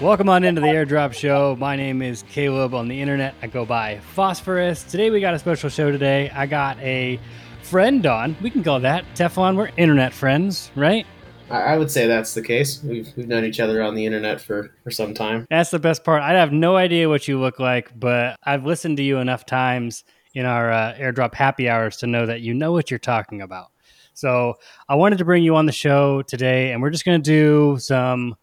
Welcome on into the Airdrop Show. My name is Caleb. On the internet, I go by Phosphorus. Today we got a special show. Today I got a friend on. We can call that Teflon. We're internet friends, right? I would say that's the case. We've, we've known each other on the internet for, for some time. That's the best part. I have no idea what you look like, but I've listened to you enough times in our uh, airdrop happy hours to know that you know what you're talking about. So I wanted to bring you on the show today, and we're just going to do some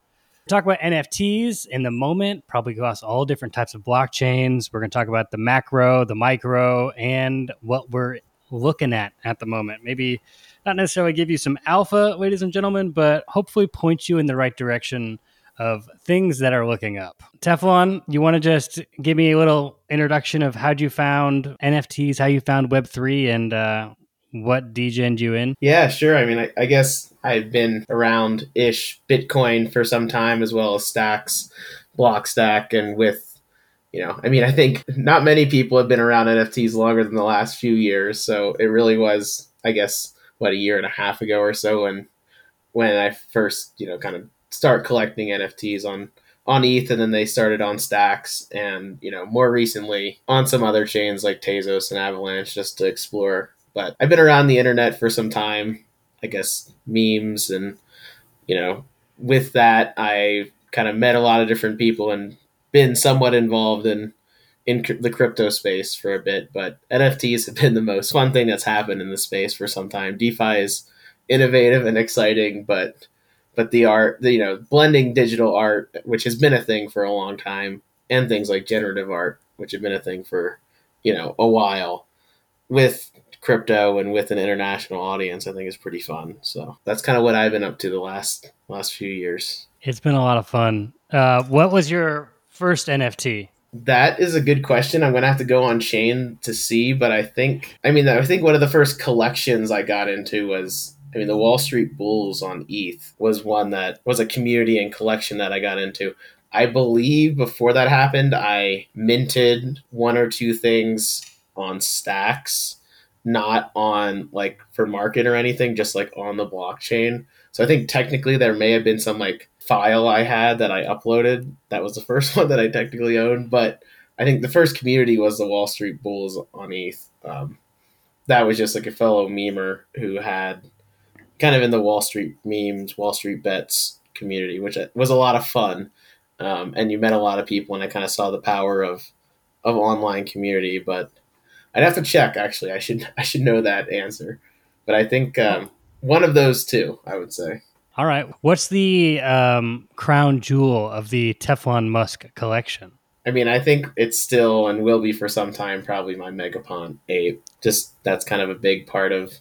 talk about NFTs in the moment, probably across all different types of blockchains. We're going to talk about the macro, the micro, and what we're looking at at the moment. Maybe not necessarily give you some alpha, ladies and gentlemen, but hopefully point you in the right direction of things that are looking up. Teflon, you want to just give me a little introduction of how you found NFTs, how you found Web3, and uh, what degened you in? Yeah, sure. I mean, I, I guess I've been around ish Bitcoin for some time, as well as Stacks, Blockstack, and with you know, I mean, I think not many people have been around NFTs longer than the last few years. So it really was, I guess, what a year and a half ago or so when when I first, you know, kind of start collecting NFTs on on ETH, and then they started on Stacks, and you know, more recently on some other chains like Tezos and Avalanche, just to explore but I've been around the internet for some time. I guess memes and you know, with that, I kind of met a lot of different people and been somewhat involved in in the crypto space for a bit. But NFTs have been the most fun thing that's happened in the space for some time. DeFi is innovative and exciting, but but the art, the, you know, blending digital art, which has been a thing for a long time, and things like generative art, which have been a thing for you know a while, with crypto and with an international audience, I think is pretty fun. So that's kind of what I've been up to the last last few years. It's been a lot of fun. Uh, what was your first NFT? That is a good question. I'm gonna have to go on chain to see, but I think I mean I think one of the first collections I got into was I mean the Wall Street Bulls on ETH was one that was a community and collection that I got into. I believe before that happened, I minted one or two things on stacks not on like for market or anything, just like on the blockchain. So I think technically there may have been some like file I had that I uploaded. That was the first one that I technically owned, but I think the first community was the Wall Street Bulls on ETH. Um, that was just like a fellow memer who had kind of in the Wall Street memes, Wall Street bets community, which was a lot of fun. Um, and you met a lot of people, and I kind of saw the power of of online community. But I'd have to check. Actually, I should I should know that answer, but I think um, one of those two. I would say. All right. What's the um, crown jewel of the Teflon Musk collection? I mean, I think it's still and will be for some time probably my Megapont ape. Just that's kind of a big part of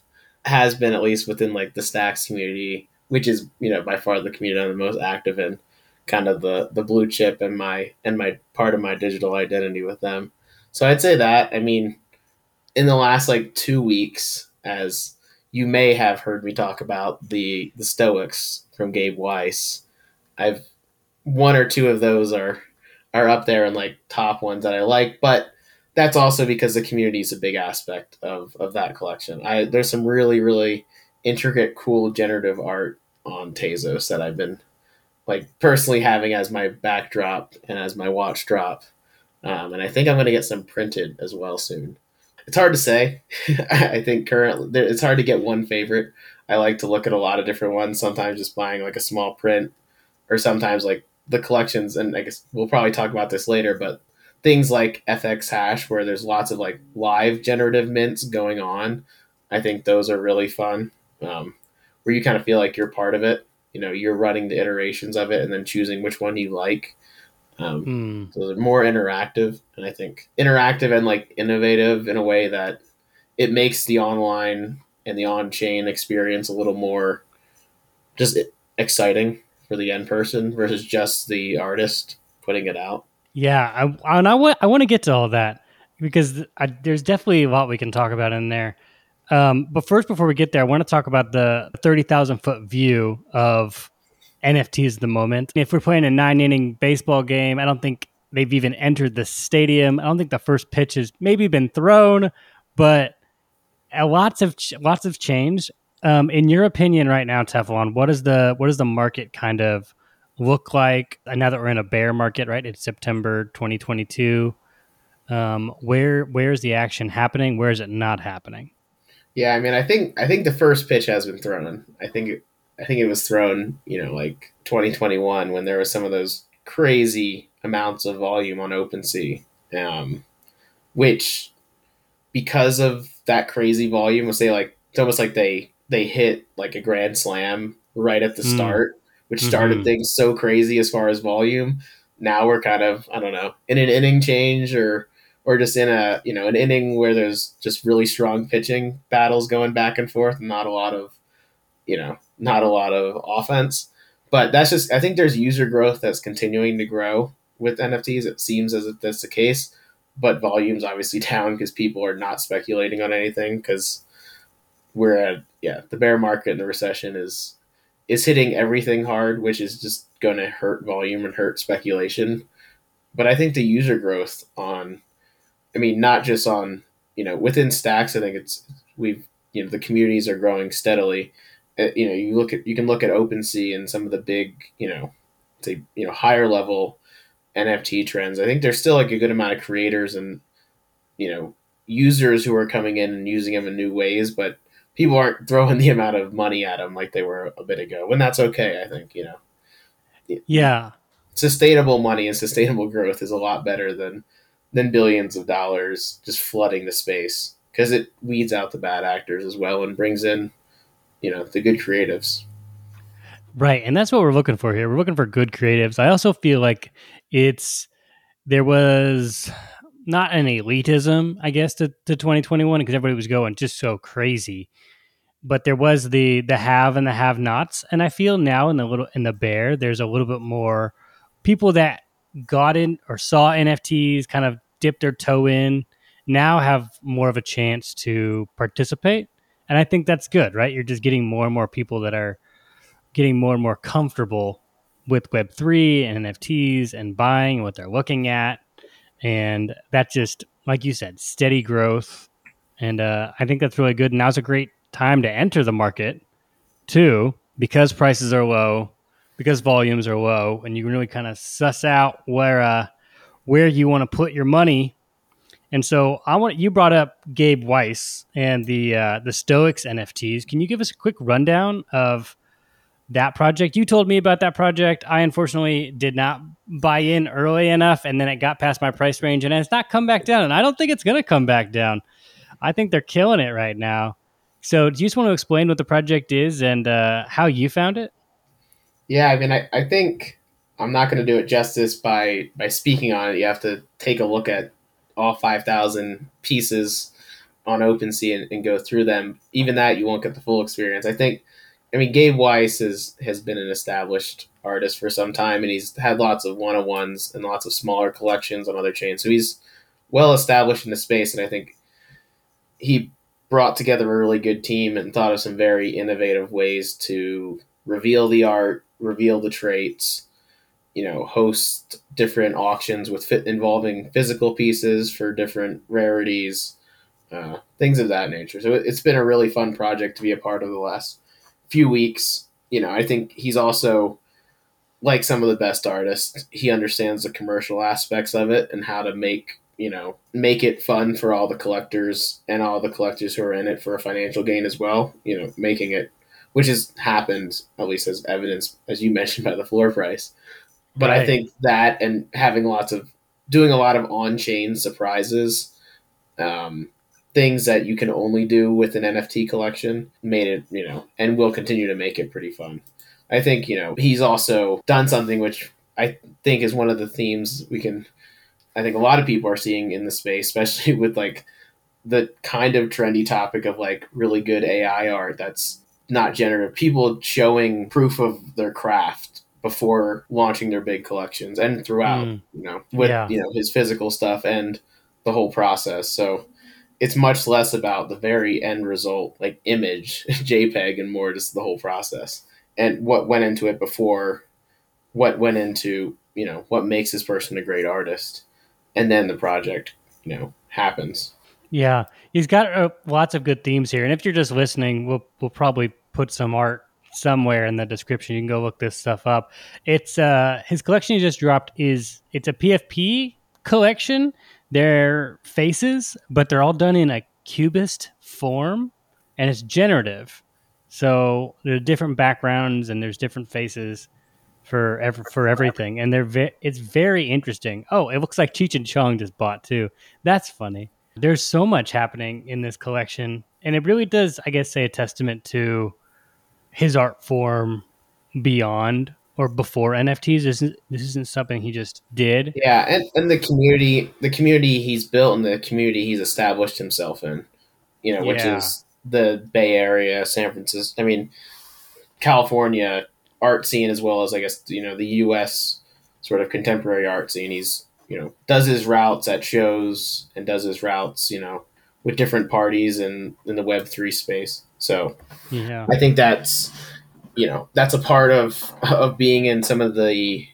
has been at least within like the Stacks community, which is you know by far the community I'm the most active in. Kind of the the blue chip and my and my part of my digital identity with them. So I'd say that. I mean, in the last like two weeks, as you may have heard me talk about the the Stoics from Gabe Weis. I've one or two of those are are up there and like top ones that I like, but that's also because the community is a big aspect of of that collection. I there's some really really intricate, cool generative art on Tezos that I've been like personally having as my backdrop and as my watch drop, um, and I think I'm to get some printed as well soon it's hard to say. I think currently it's hard to get one favorite. I like to look at a lot of different ones. Sometimes just buying like a small print, or sometimes like the collections. And I guess we'll probably talk about this later, but things like FX Hash, where there's lots of like live generative mints going on. I think those are really fun. Um, where you kind of feel like you're part of it. You know, you're running the iterations of it and then choosing which one you like. Um, mm. So they're more interactive, and I think interactive and like innovative in a way that it makes the online and the on-chain experience a little more just exciting for the end person versus just the artist putting it out. Yeah, I, and I want I want to get to all that because I, there's definitely a lot we can talk about in there. Um, but first, before we get there, I want to talk about the thirty thousand foot view of NFTs at the moment. If we're playing a nine inning baseball game, I don't think they've even entered the stadium. I don't think the first pitch has maybe been thrown, but lots of lots of change. Um, in your opinion, right now, Teflon, what is the what is the market kind of look like now that we're in a bear market, right? It's September 2022. Um, where where's the action happening? Where is it not happening? Yeah, I mean, I think I think the first pitch has been thrown. I think I think it was thrown, you know, like 2021 when there was some of those crazy amounts of volume on OpenSea, um, which because of that crazy volume, was say like it's almost like they they hit like a grand slam right at the mm. start, which started mm-hmm. things so crazy as far as volume. Now we're kind of I don't know in an inning change or or just in a you know an inning where there's just really strong pitching battles going back and forth, and not a lot of you know not a lot of offense. But that's just I think there's user growth that's continuing to grow with NFTs. It seems as if that's the case, but volume's obviously down because people are not speculating on anything because we're at yeah the bear market and the recession is is hitting everything hard, which is just going to hurt volume and hurt speculation. But I think the user growth on, I mean, not just on you know within stacks. I think it's we've you know the communities are growing steadily. Uh, you know, you look at you can look at OpenSea and some of the big you know, say you know higher level NFT trends. I think there's still like a good amount of creators and you know users who are coming in and using them in new ways, but people aren't throwing the amount of money at them like they were a bit ago. and that's okay, I think you know. Yeah, sustainable money and sustainable growth is a lot better than than billions of dollars just flooding the space because it weeds out the bad actors as well and brings in you know the good creatives. Right, and that's what we're looking for here. We're looking for good creatives. I also feel like it's there was not an elitism, I guess, to, to 2021 because everybody was going just so crazy. But there was the the have and the have nots, and I feel now in the little in the bear, there's a little bit more people that got in or saw NFTs, kind of dipped their toe in, now have more of a chance to participate, and I think that's good, right? You're just getting more and more people that are getting more and more comfortable with Web3 and NFTs and buying what they're looking at. And that's just, like you said, steady growth. And uh, I think that's really good. Now's a great time to enter the market, too, because prices are low, because volumes are low, and you can really kind of suss out where uh, where you want to put your money. And so I want you brought up Gabe Weis and the uh, the Stoics NFTs. Can you give us a quick rundown of that project. You told me about that project. I unfortunately did not buy in early enough, and then it got past my price range, and it's not come back down. And I don't think it's going to come back down. I think they're killing it right now. So, do you just want to explain what the project is and uh, how you found it? Yeah, I mean, I, I think I'm not going to do it justice by by speaking on it. You have to take a look at all 5,000 pieces on OpenSea and, and go through them. Even that, you won't get the full experience. I think I mean, Gabe Weis is, has been an established artist for some time, and he's had lots of one on ones and lots of smaller collections on other chains. So he's well established in the space, and I think he brought together a really good team and thought of some very innovative ways to reveal the art, reveal the traits, you know, host different auctions with fit involving physical pieces for different rarities, uh, things of that nature. So it's been a really fun project to be a part of the last few weeks. You know, I think he's also like some of the best artists. He understands the commercial aspects of it and how to make you know make it fun for all the collectors and all the collectors who are in it for a financial gain as well. You know, making it which has happened at least as evidence as you mentioned by the floor price. But right. I think that and having lots of doing a lot of on chain surprises um, things that you can only do with an NFT collection made it, you know, and will continue to make it pretty fun. I think, you know, he's also done something which I think is one of the themes we can I think a lot of people are seeing in the space, especially with like the kind of trendy topic of like really good AI art that's not generative. People showing proof of their craft before launching their big collections and throughout, mm. you know, with yeah. you know his physical stuff and the whole process. So it's much less about the very end result, like image, JPEG, and more just the whole process and what went into it before, what went into you know what makes this person a great artist, and then the project you know happens. Yeah, he's got uh, lots of good themes here, and if you're just listening, we'll we'll probably put some art somewhere in the description. You can go look this stuff up. It's uh his collection he just dropped is it's a PFP collection. They're faces, but they're all done in a cubist form and it's generative. So there are different backgrounds and there's different faces for ev- for everything, and they're ve- it's very interesting. Oh, it looks like Cheech and Chong just bought too. That's funny. There's so much happening in this collection, and it really does, I guess, say a testament to his art form beyond or before NFTs. This isn't, this isn't something he just did. Yeah, and, and the community, the community he's built and the community he's established himself in, you know, which Yeah. is the Bay Area, San Francisco. I mean, California art scene as well as I guess you know the U.S. sort of contemporary art scene. He's you know does his routes at shows and does his routes you know with different parties and in the Web three space. So Yeah, I think that's you know that's a part of of being in some of the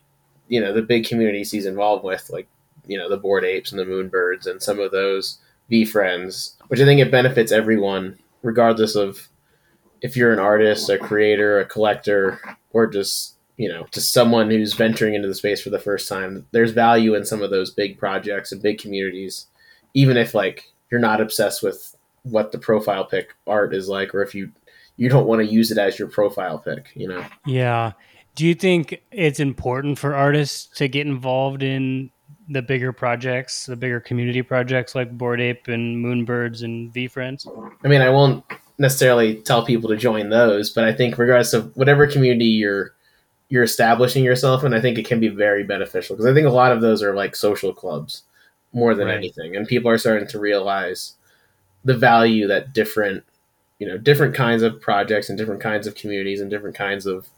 you know the big communities he's involved with, like you know the bored apes and the moonbirds and some of those VeeFriends, which I think it benefits everyone regardless of if you're an artist, a creator, a collector, or just you know just someone who's venturing into the space for the first time. There's value in some of those big projects and big communities, even if like you're not obsessed with what the profile pic art is like, or if you you don't want to use it as your profile pic, you know. yeah. Do you think it's important for artists to get involved in the bigger projects, the bigger community projects like Bored Ape and Moonbirds and VeeFriends? I mean, I won't necessarily tell people to join those, but I think regardless of whatever community you're you're establishing yourself in, I think it can be very beneficial because I think a lot of those are like social clubs more than Right. anything, and people are starting to realize the value that different you know different kinds of projects and different kinds of communities and different kinds of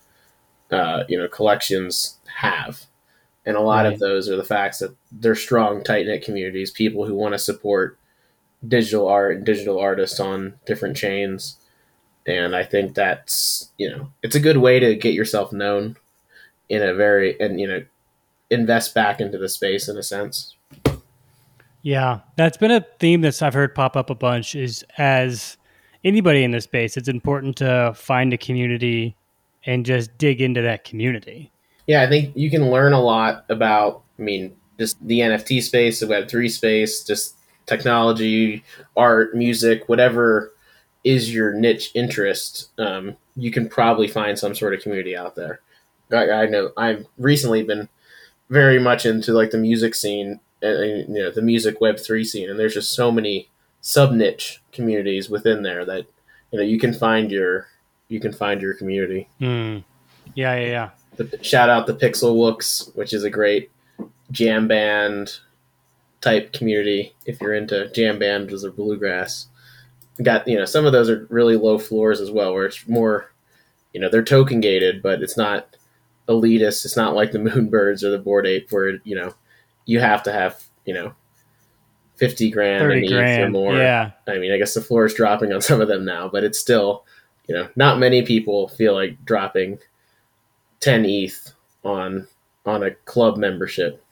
uh, you know collections have. And a lot Right. of those are the facts that they're strong, tight knit communities, people who want to support digital art and digital artists on different chains. And I think that's, you know, it's a good way to get yourself known in a very, and, you know, invest back into the space in a sense. Yeah, that's been a theme that I've heard pop up a bunch. Is as anybody in this space, it's important to find a community and just dig into that community. Yeah, I think you can learn a lot about, I mean, just the NFT space, the Web3 space, just technology, art, music, whatever is your niche interest. Um, you can probably find some sort of community out there. I, I know I've recently been very much into like the music scene and, and, you know the music Web3 scene, and there's just so many sub niche communities within there that you know you can find your you can find your community Hmm. Yeah, yeah, yeah. the, shout out the Pixel Wooks, which is a great jam band type community. If you're into jam bands or bluegrass, got you know some of those are really low floors as well, where it's more, you know, they're token gated, but it's not elitist. It's not like the Moonbirds or the Bored Ape, where you know you have to have you know fifty grand, Thirty an ETH or more. Yeah, I mean, I guess the floor is dropping on some of them now, but it's still, you know, not many people feel like dropping 10 ETH on on a club membership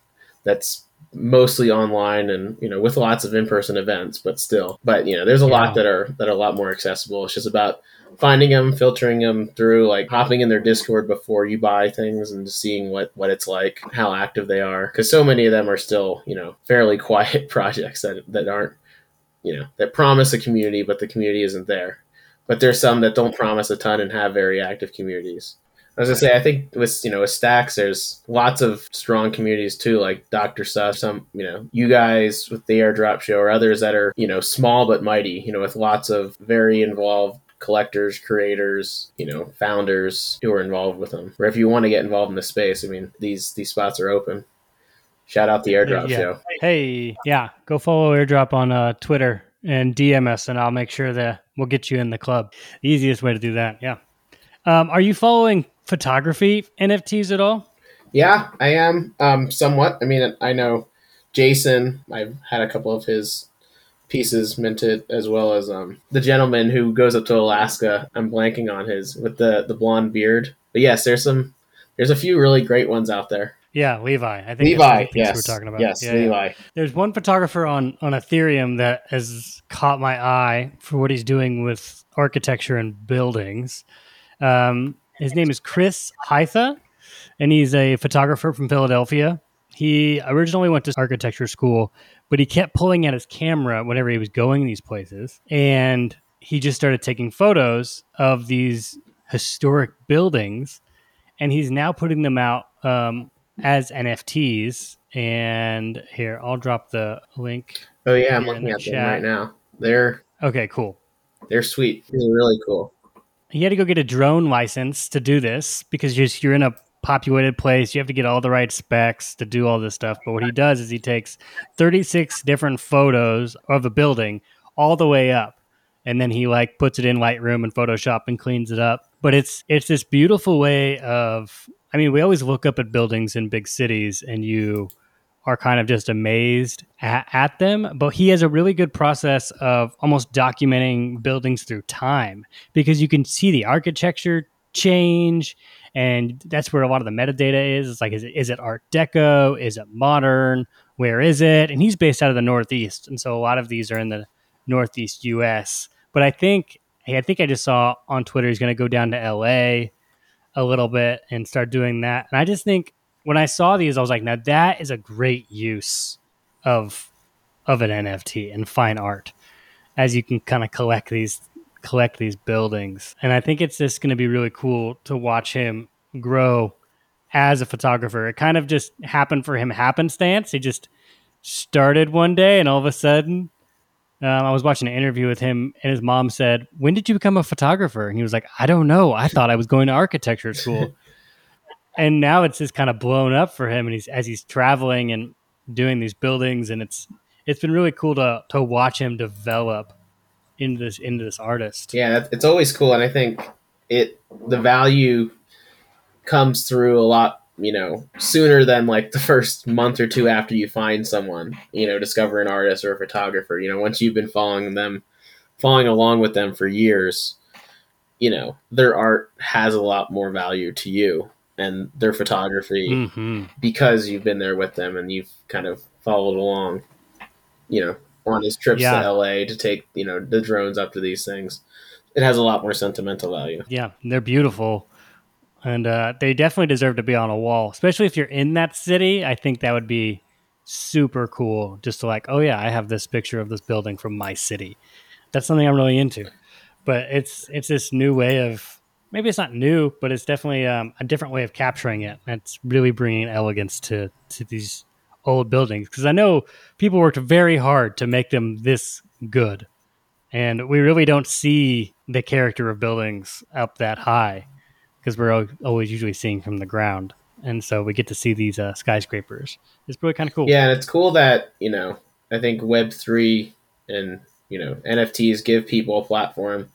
that's mostly online and you know with lots of in-person events but still but you know there's a Yeah. lot that are that are a lot more accessible it's just about finding them filtering them through like hopping in their discord before you buy things and seeing what what it's like how active they are. Because so many of them are still you know fairly quiet projects that that aren't you know that promise a community but the community isn't there. But there's some that don't promise a ton and have very active communities. I say, I think with you know with Stacks, there's lots of strong communities too, like Doctor Sus, some you know you guys with the Airdrop Show, or others that are you know small but mighty, you know, with lots of very involved collectors, creators, you know, founders who are involved with them. Or if you want to get involved in the space, I mean, these these spots are open. Shout out the Airdrop Yeah. Show. Hey, yeah, go follow Airdrop on uh, Twitter and DM us, and I'll make sure that we'll get you in the club. The easiest way to do that. Yeah. Um, are you following photography NFTs at all? Yeah, I am um, somewhat. I mean, I know Jason. I've had a couple of his pieces minted, as well as um, the gentleman who goes up to Alaska. I'm blanking on his with the the blonde beard. But yes, there's some. There's a few really great ones out there. Yeah, Levi. I think Levi, yes, we're talking about. yes, Yeah, yeah. Levi. There's one photographer on on Ethereum that has caught my eye for what he's doing with architecture and buildings. Um, His name is Chris Hytha, and he's a photographer from Philadelphia. He originally went to architecture school, but he kept pulling out his camera whenever he was going these places. And he just started taking photos of these historic buildings. And he's now putting them out um, as NFTs. And here, I'll drop the link. Oh yeah, I'm looking the at them chat. right now. They're Okay, cool. they're sweet. They're really cool. he had to go get a drone license to do this because you're, you're in a populated place. You have to get all the right specs to do all this stuff. But what he does is he takes 36 different photos of a building all the way up. And then he like puts it in Lightroom and Photoshop and cleans it up. But it's it's this beautiful way of I mean, we always look up at buildings in big cities and you are kind of just amazed at, at them. But he has a really good process of almost documenting buildings through time because you can see the architecture change and that's where a lot of the metadata is. It's like is it, is it art deco? Is it modern? Where is it? And he's based out of the northeast. And so a lot of these are in the northeast us but i think hey, i think i just saw on twitter he's going to go down to la a little bit and start doing that. And i just think when i saw these i was like now that is a great use of of an nft and fine art as you can kind of collect these collect these buildings. And I think it's just going to be really cool to watch him grow as a photographer. It kind of just happened for him happenstance. He just started one day and all of a sudden, um, I was watching an interview with him and his mom said, When did you become a photographer? And he was like, I don't know. I thought I was going to architecture school. and now it's just kind of blown up for him. And he's, as he's traveling and doing these buildings and it's, it's been really cool to, to watch him develop into this into this artist. Yeah, it's always cool, and I think it the value comes through a lot, you know, sooner than like the first month or two after you find someone, you know, discover an artist or a photographer. You know, once you've been following them, following along with them for years, you know, their art has a lot more value to you and their photography hmm because you've been there with them and you've kind of followed along, you know, on his trips Yeah. to LA to take, you know, the drones up to these things. It has a lot more sentimental value. Yeah, they're beautiful, and uh, they definitely deserve to be on a wall. Especially if you're in that city, I think that would be super cool. Just to like, oh yeah, I have this picture of this building from my city. That's something I'm really into. But it's it's this new way of maybe it's not new, but it's definitely um, a different way of capturing it. That's really bringing elegance to to these old buildings because I know people worked very hard to make them this good, and we really don't see the character of buildings up that high because we're always usually seeing from the ground, and so we get to see these uh, skyscrapers. It's really kind of cool. Yeah, and it's cool that, you know, I think Web3 and, you know, NFTs give people a platform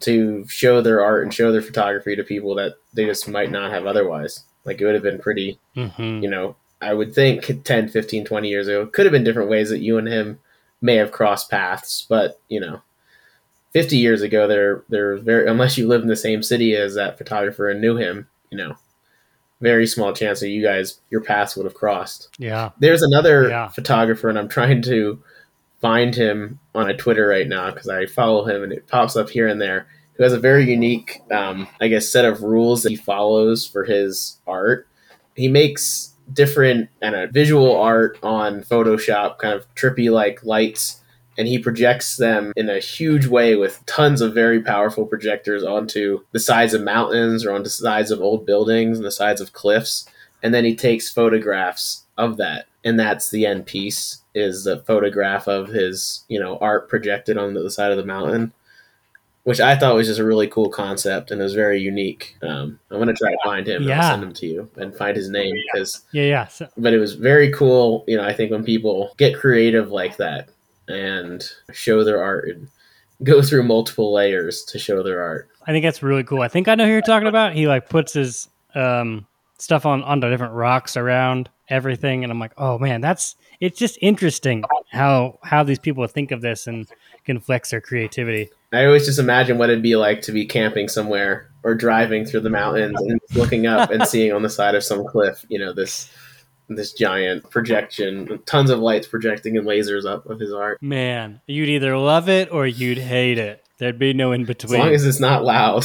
to show their art and show their photography to people that they just might not have otherwise. Like it would have been pretty hmm you know, I would think 10, 15, 20 years ago, could have been different ways that you and him may have crossed paths, but, you know, 50 years ago, there, there was very, unless you lived in the same city as that photographer and knew him, you know, very small chance that you guys, your paths would have crossed. Yeah. There's another Yeah. photographer, and I'm trying to find him on a Twitter right now because I follow him and it pops up here and there. Who has a very unique, um, I guess, set of rules that he follows for his art. He makes different kind of visual art on Photoshop, kind of trippy like lights, and he projects them in a huge way with tons of very powerful projectors onto the sides of mountains or onto the sides of old buildings and the sides of cliffs. And then he takes photographs of that. And that's the end piece is a photograph of his you know art projected on the side of the mountain which i thought was just a really cool concept and it was very unique um, i'm going to try to find him and Yeah. Send him to you and find his name because Yeah. Yeah. So, but it was very cool you know i think when people get creative like that and show their art and go through multiple layers to show their art I think that's really cool. I think I know who you're talking about. He like puts his um, stuff on onto different rocks around everything, and I'm like, oh man, that's it's just interesting how how these people think of this and can flex their creativity. I always just imagine what it'd be like to be camping somewhere or driving through the mountains and looking up and seeing on the side of some cliff, you know, this this giant projection, tons of lights projecting and lasers up of his art. Man, you'd either love it or you'd hate it. There'd be no in between. As long as it's not loud.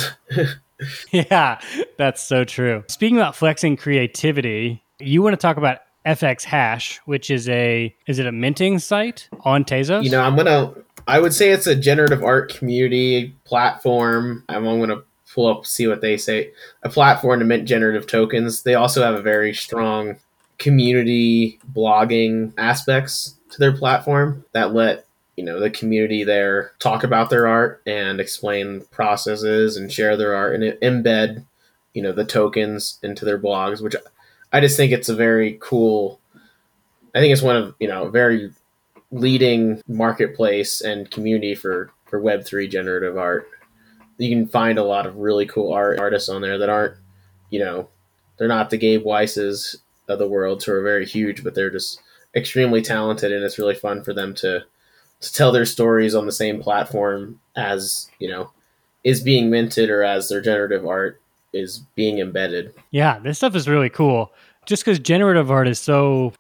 yeah, that's so true. Speaking about flexing creativity, you want to talk about FX Hash, which is a is it a minting site on Tezos? You know, I'm gonna I would say it's a generative art community platform. I'm, I'm gonna pull up see what they say. A platform to mint generative tokens. They also have a very strong community blogging aspects to their platform that let you know the community there talk about their art and explain processes and share their art and embed you know the tokens into their blogs which i just think it's a very cool i think it's one of you know very leading marketplace and community for for web3 generative art you can find a lot of really cool art artists on there that aren't you know they're not the gabe weises of the world who are very huge but they're just extremely talented and it's really fun for them to to tell their stories on the same platform as you know is being minted or as their generative art is being embedded. Yeah, this stuff is really cool. Just because generative art is so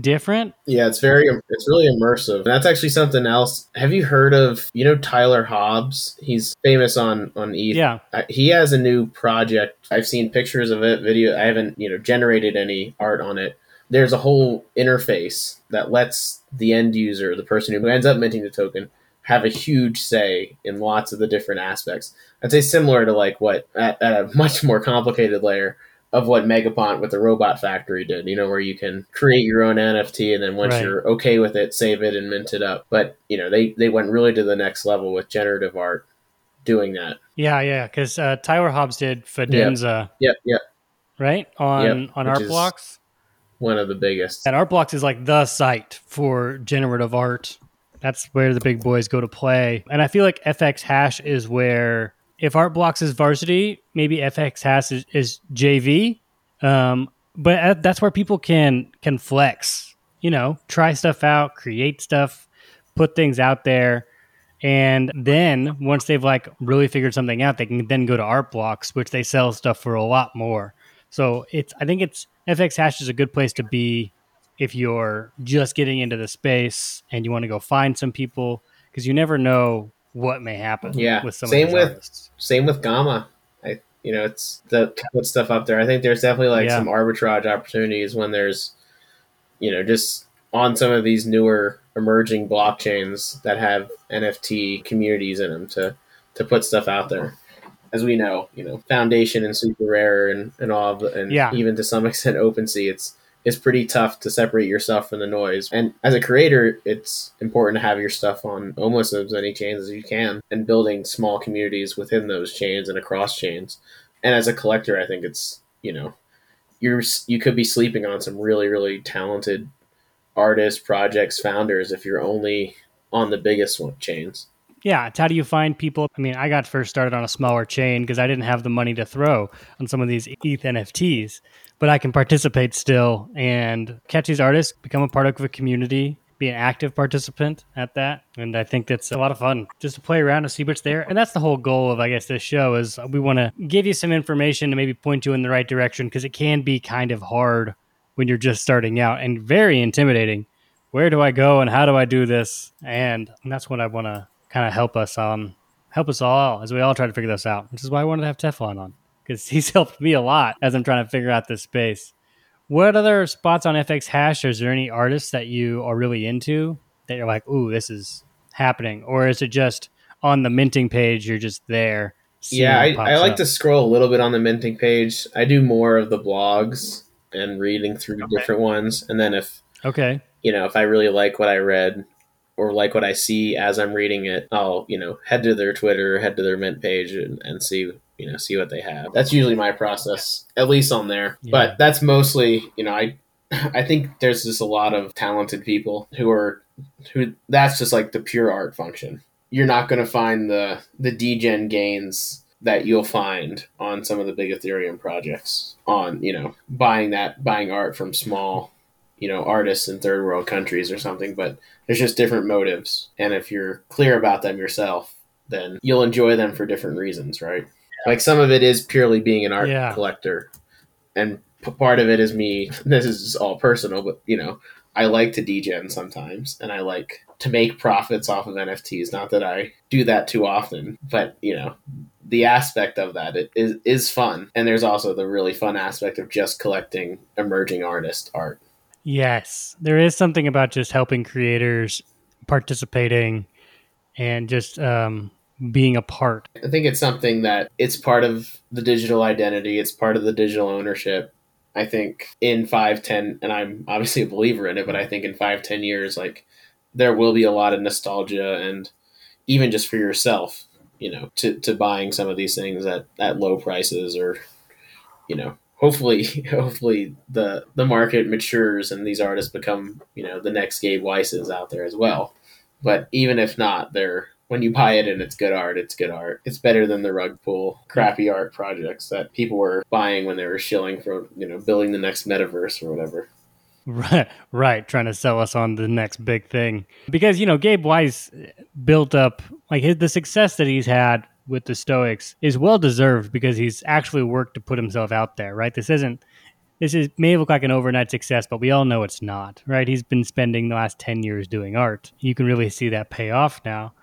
different. Yeah, it's very it's really immersive. And that's actually something else. Have you heard of you know Tyler Hobbs? He's famous on on ETH. Yeah, uh, he has a new project. I've seen pictures of it, video. I haven't you know generated any art on it, there's a whole interface that lets the end user, the person who ends up minting the token, have a huge say in lots of the different aspects. I'd say similar to like what at, at a much more complicated layer of what Megapont with the Robot Factory did. You know, where you can create your own NFT and then once right. you're okay with it, save it and mint it up. But you know, they they went really to the next level with generative art doing that. Yeah, yeah, because uh, Tyler Hobbs did Fidenza. Yep, yep. yep. Right on yep, on Art Blocks one of the biggest. And Artblocks is like the site for generative art. That's where the big boys go to play. And I feel like FX Hash is where, if Artblocks is varsity, maybe FX Hash is, is JV. Um, but that's where people can can flex. You know, try stuff out, create stuff, put things out there. And then once they've like really figured something out, they can then go to Artblocks, which they sell stuff for a lot more. So it's I think it's FX Hash is a good place to be if you're just getting into the space and you want to go find some people because you never know what may happen. Yeah, with some same with artists. same with Gamma. I you know it's the put stuff up there. I think there's definitely like yeah. some arbitrage opportunities when there's you know just on some of these newer emerging blockchains that have NFT communities in them to to put stuff out there as we know, you know, Foundation and SuperRare and, and all of the, and yeah. even to some extent OpenSea, it's it's pretty tough to separate yourself from the noise. And as a creator, it's important to have your stuff on almost as many chains as you can and building small communities within those chains and across chains. And as a collector, I think it's, you know, you're you could be sleeping on some really really talented artists, projects, founders if you're only on the biggest one chains yeah, it's how do you find people? I mean, I got first started on a smaller chain because I didn't have the money to throw on some of these ETH NFTs, but I can participate still and catch these artists, become a part of a community, be an active participant at that. And I think that's a lot of fun just to play around and see what's there. And that's the whole goal of, I guess, this show is we want to give you some information to maybe point you in the right direction because it can be kind of hard when you're just starting out and very intimidating. Where do I go and how do I do this? And that's what I want to kind of help us on, help us all as we all try to figure this out. Which is why I wanted to have Teflon on because he's helped me a lot as I'm trying to figure out this space. What other spots on FX Hash? Is there any artists that you are really into that you're like, ooh, this is happening, or is it just on the minting page? You're just there. Yeah, I, I, like up? to scroll a little bit on the minting page. I do more of the blogs and reading through okay. different ones, and then if okay, you know, if I really like what I read, or like what I see as I'm reading it, I'll you know head to their Twitter, head to their Mint page, and, and see you know see what they have. That's usually my process, at least on there. Yeah. But that's mostly you know I I think there's just a lot of talented people who are who that's just like the pure art function. You're not going to find the the degen gains that you'll find on some of the big Ethereum projects on you know buying that buying art from small you know artists in third world countries or something but there's just different motives and if you're clear about them yourself then you'll enjoy them for different reasons right yeah. Like some of it is purely being an art yeah. collector and p- part of it is me this is all personal but you know I like to degen sometimes, and I like to make profits off of NFTs. Not that I do that too often, but you know, the aspect of that is is fun. And there's also the really fun aspect of just collecting emerging artist art. Yes, there is something about just helping creators participating and just um, being a part. I think it's something that it's part of the digital identity. It's part of the digital ownership. I think in five, ten, and I'm obviously a believer in it, but I think in five, ten years, like there will be a lot of nostalgia and even just for yourself, you know, to, to buying some of these things at, at low prices or, you know, hopefully, hopefully the, the market matures and these artists become, you know, the next Gabe Weises out there as well. But even if not, they're, when you buy it and it's good art, it's good art. It's better than the rug pull crappy art projects that people were buying when they were shilling for, you know, building the next metaverse or whatever. Right, right, trying to sell us on the next big thing. Because, you know, Gabe Weis built up like his, the success that he's had with the Stoics is well deserved because he's actually worked to put himself out there, right? This isn't this is may look like an overnight success, but we all know it's not, right? He's been spending the last 10 years doing art. You can really see that pay off now.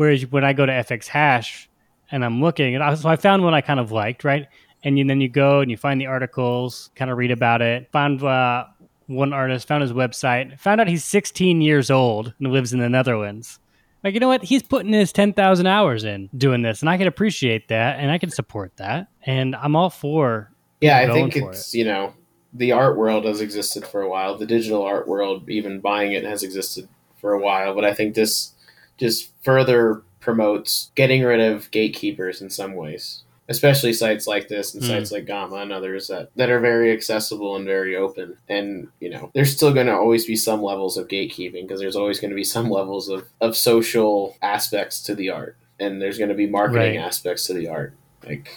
Whereas when I go to FX Hash and I'm looking, and I, so I found one I kind of liked, right? And you, then you go and you find the articles, kind of read about it. Found uh, one artist, found his website, found out he's 16 years old and lives in the Netherlands. Like, you know what? He's putting his 10,000 hours in doing this, and I can appreciate that, and I can support that. And I'm all for. Yeah, I think it's, it. you know, the art world has existed for a while. The digital art world, even buying it, has existed for a while. But I think this just further promotes getting rid of gatekeepers in some ways, especially sites like this and mm. sites like Gamma and others that, that are very accessible and very open. And, you know, there's still going to always be some levels of gatekeeping because there's always going to be some levels of, of social aspects to the art. And there's going to be marketing right. aspects to the art. Like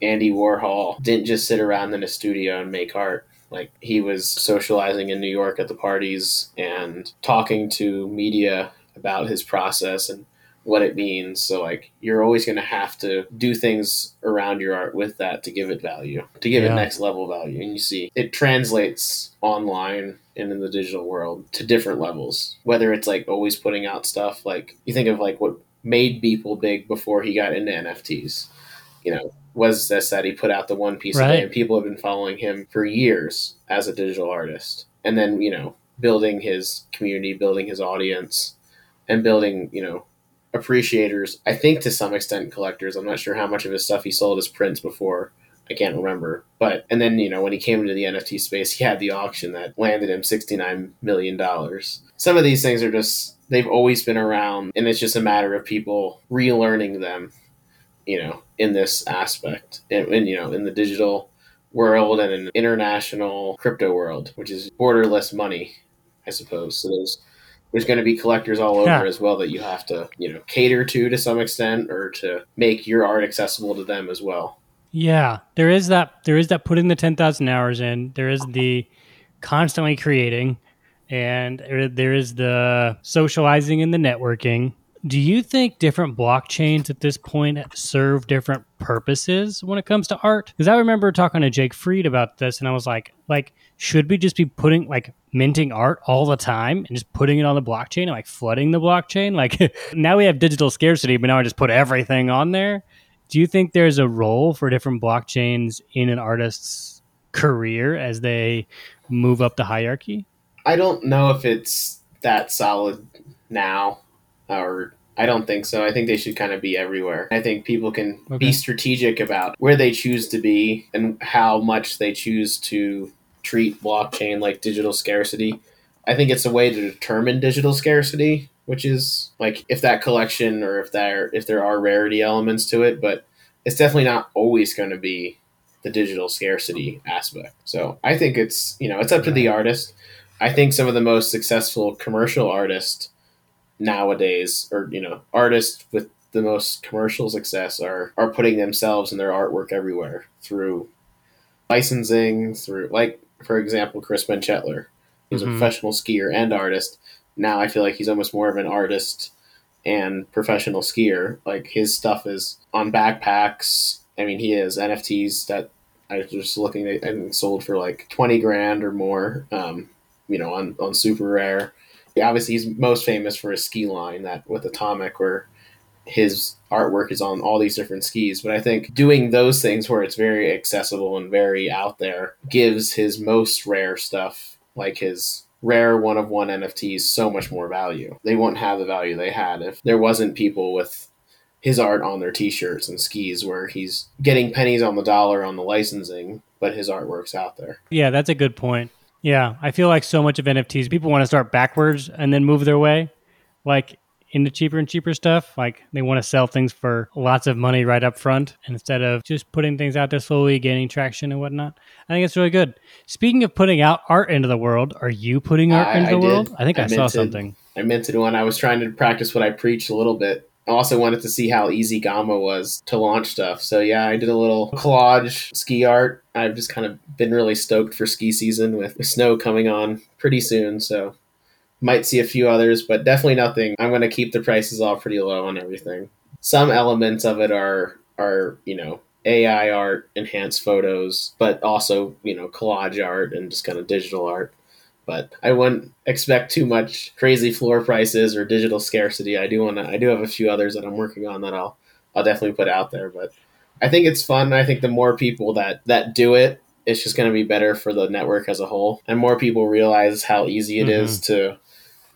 Andy Warhol didn't just sit around in a studio and make art. Like he was socializing in New York at the parties and talking to media about his process and what it means. So like you're always going to have to do things around your art with that to give it value, to give yeah. it next level value. And you see it translates online and in the digital world to different levels. Whether it's like always putting out stuff like you think of like what made Beeple big before he got into NFTs. You know, was this that he put out the one piece right. and people have been following him for years as a digital artist. And then, you know, building his community, building his audience and building, you know, appreciators. I think to some extent collectors. I'm not sure how much of his stuff he sold as prints before. I can't remember. But and then, you know, when he came into the NFT space, he had the auction that landed him $69 million. Some of these things are just they've always been around and it's just a matter of people relearning them, you know, in this aspect. And, and you know, in the digital world and in international crypto world, which is borderless money, I suppose. So there's there's going to be collectors all over yeah. as well that you have to you know cater to to some extent or to make your art accessible to them as well yeah there is that there is that putting the 10,000 hours in there is the constantly creating and there is the socializing and the networking do you think different blockchains at this point serve different purposes when it comes to art? Because I remember talking to Jake Freed about this, and I was like, like, should we just be putting like minting art all the time and just putting it on the blockchain and like flooding the blockchain? Like now we have digital scarcity, but now I just put everything on there. Do you think there's a role for different blockchains in an artist's career as they move up the hierarchy? I don't know if it's that solid now or I don't think so. I think they should kind of be everywhere. I think people can okay. be strategic about where they choose to be and how much they choose to treat blockchain like digital scarcity. I think it's a way to determine digital scarcity, which is like if that collection or if there if there are rarity elements to it, but it's definitely not always going to be the digital scarcity aspect. So I think it's you know it's up to the artist. I think some of the most successful commercial artists nowadays, or you know, artists with the most commercial success are are putting themselves and their artwork everywhere through licensing, through like for example, Chris Benchetler. He's mm-hmm. a professional skier and artist. Now I feel like he's almost more of an artist and professional skier. Like his stuff is on backpacks. I mean, he is NFTs that I was just looking at and sold for like twenty grand or more. Um, you know, on on SuperRare. Obviously, he's most famous for his ski line that with Atomic, where his artwork is on all these different skis. But I think doing those things where it's very accessible and very out there gives his most rare stuff, like his rare one of one NFTs, so much more value. They wouldn't have the value they had if there wasn't people with his art on their t-shirts and skis where he's getting pennies on the dollar on the licensing but his artwork's out there yeah that's a good point yeah i feel like so much of nfts people want to start backwards and then move their way like into cheaper and cheaper stuff. Like they want to sell things for lots of money right up front instead of just putting things out there slowly, gaining traction and whatnot. I think it's really good. Speaking of putting out art into the world, are you putting art I, into the I world? I think I, saw minted- something. I meant minted one. I was trying to practice what I preached a little bit. I also wanted to see how easy Gamma was to launch stuff. So yeah, I did a little collage ski art. I've just kind of been really stoked for ski season with, snow coming on pretty soon. So might see a few others, but definitely nothing. I'm going to keep the prices all pretty low on everything. Some elements of it are are you know AI art, enhanced photos, but also you know collage art and just kind of digital art. But I wouldn't expect too much crazy floor prices or digital scarcity. I do want to. I do have a few others that I'm working on that I'll I'll definitely put out there. But I think it's fun. I think the more people that that do it, it's just going to be better for the network as a whole, and more people realize how easy it is mm-hmm. to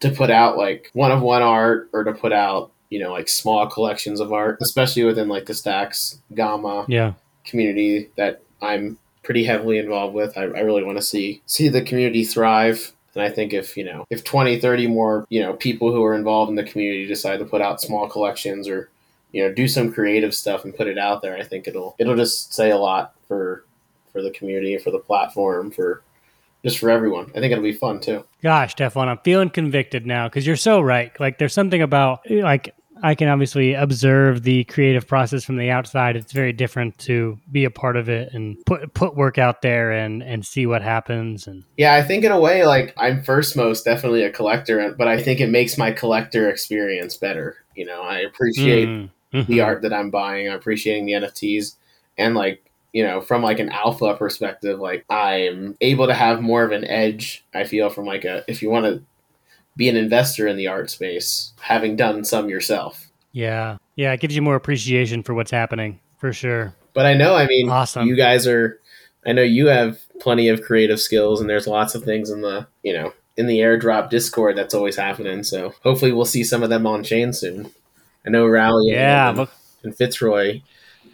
to put out like one of one art or to put out you know like small collections of art, especially within like the Stacks Gamma Yeah. community that I'm pretty heavily involved with. I, I really want to see see the community thrive. And I think if, you know, if 20, 30 more, you know, people who are involved in the community decide to put out small collections or, you know, do some creative stuff and put it out there, I think it'll it'll just say a lot for for the community, for the platform, for just for everyone. I think it'll be fun too. Gosh, Teflon, I'm feeling convicted now because you're so right. Like, there's something about like I can obviously observe the creative process from the outside. It's very different to be a part of it and put put work out there and and see what happens. And Yeah, I think in a way, like I'm first most definitely a collector, but I think it makes my collector experience better. You know, I appreciate Mm, the art that I'm buying. I'm appreciating the NFTs, and like you know, from like an alpha perspective, like I'm able to have more of an edge. I feel from like a if you want to be an investor in the art space, having done some yourself. Yeah, yeah, it gives you more appreciation for what's happening for sure. But I know, I mean, Awesome. you guys are. I know you have plenty of creative skills, and there's lots of things in the you know in the airdrop Discord that's always happening. So hopefully, we'll see some of them on chain soon. I know Rally Yeah, and, and Fitzroy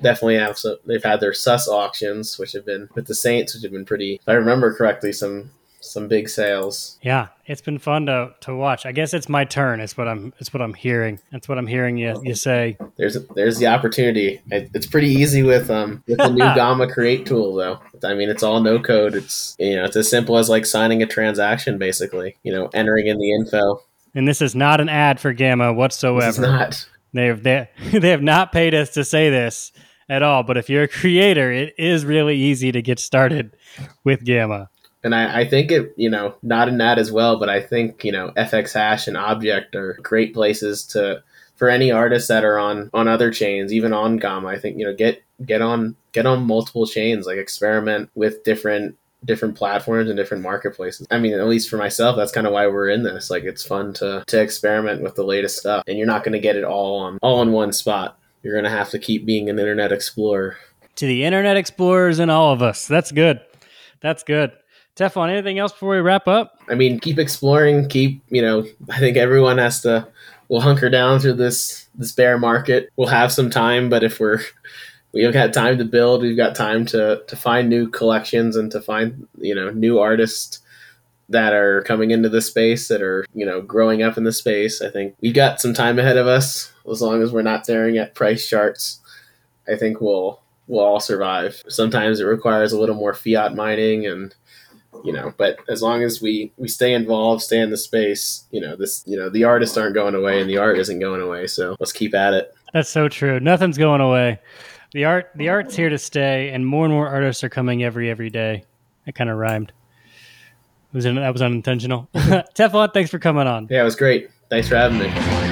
definitely have so they've had their sus auctions, which have been with the Saints, which have been pretty. If I remember correctly, some some big sales. yeah, it's been fun to to watch. I guess it's my turn. It's what I'm. It's what I'm hearing. That's what I'm hearing you you say. There's there's the opportunity. It, it's pretty easy with um with the new Gamma Create tool though. I mean, it's all no code. It's you know it's as simple as like signing a transaction basically. You know, entering in the info. And this is not an ad for Gamma whatsoever. Is not. They have they, they have not paid us to say this at all. But if you're a creator, it is really easy to get started with Gamma. And I, I think it, you know, not in that as well, but I think, you know, FX Hash and objkt are great places to for any artists that are on on other chains, even on Gamma. I think, you know, get get on get on multiple chains, like experiment with different different platforms and different marketplaces. I mean, at least for myself, that's kind of why we're in this. Like it's fun to to experiment with the latest stuff. And you're not gonna get it all on all in one spot. You're gonna have to keep being an internet explorer. To the internet explorers and all of us. That's good. That's good. Teflon, anything else before we wrap up? I mean, keep exploring. Keep you know. I think everyone has to. We'll hunker down through this this bear market. We'll have some time, but if we're we've got time to build, we've got time to to find new collections and to find you know new artists that are coming into the space that are you know growing up in the space. I think we got some time ahead of us as long as we're not staring at price charts. I think we'll we'll all survive. Sometimes it requires a little more fiat mining and you know but as long as we we stay involved stay in the space you know this you know the artists aren't going away and the art isn't going away so let's keep at it That's so true. Nothing's going away. The art the art's here to stay and more and more artists are coming every every day. That kind of rhymed. It was in, that was unintentional. Teflon, thanks for coming on. yeah it was great thanks for having me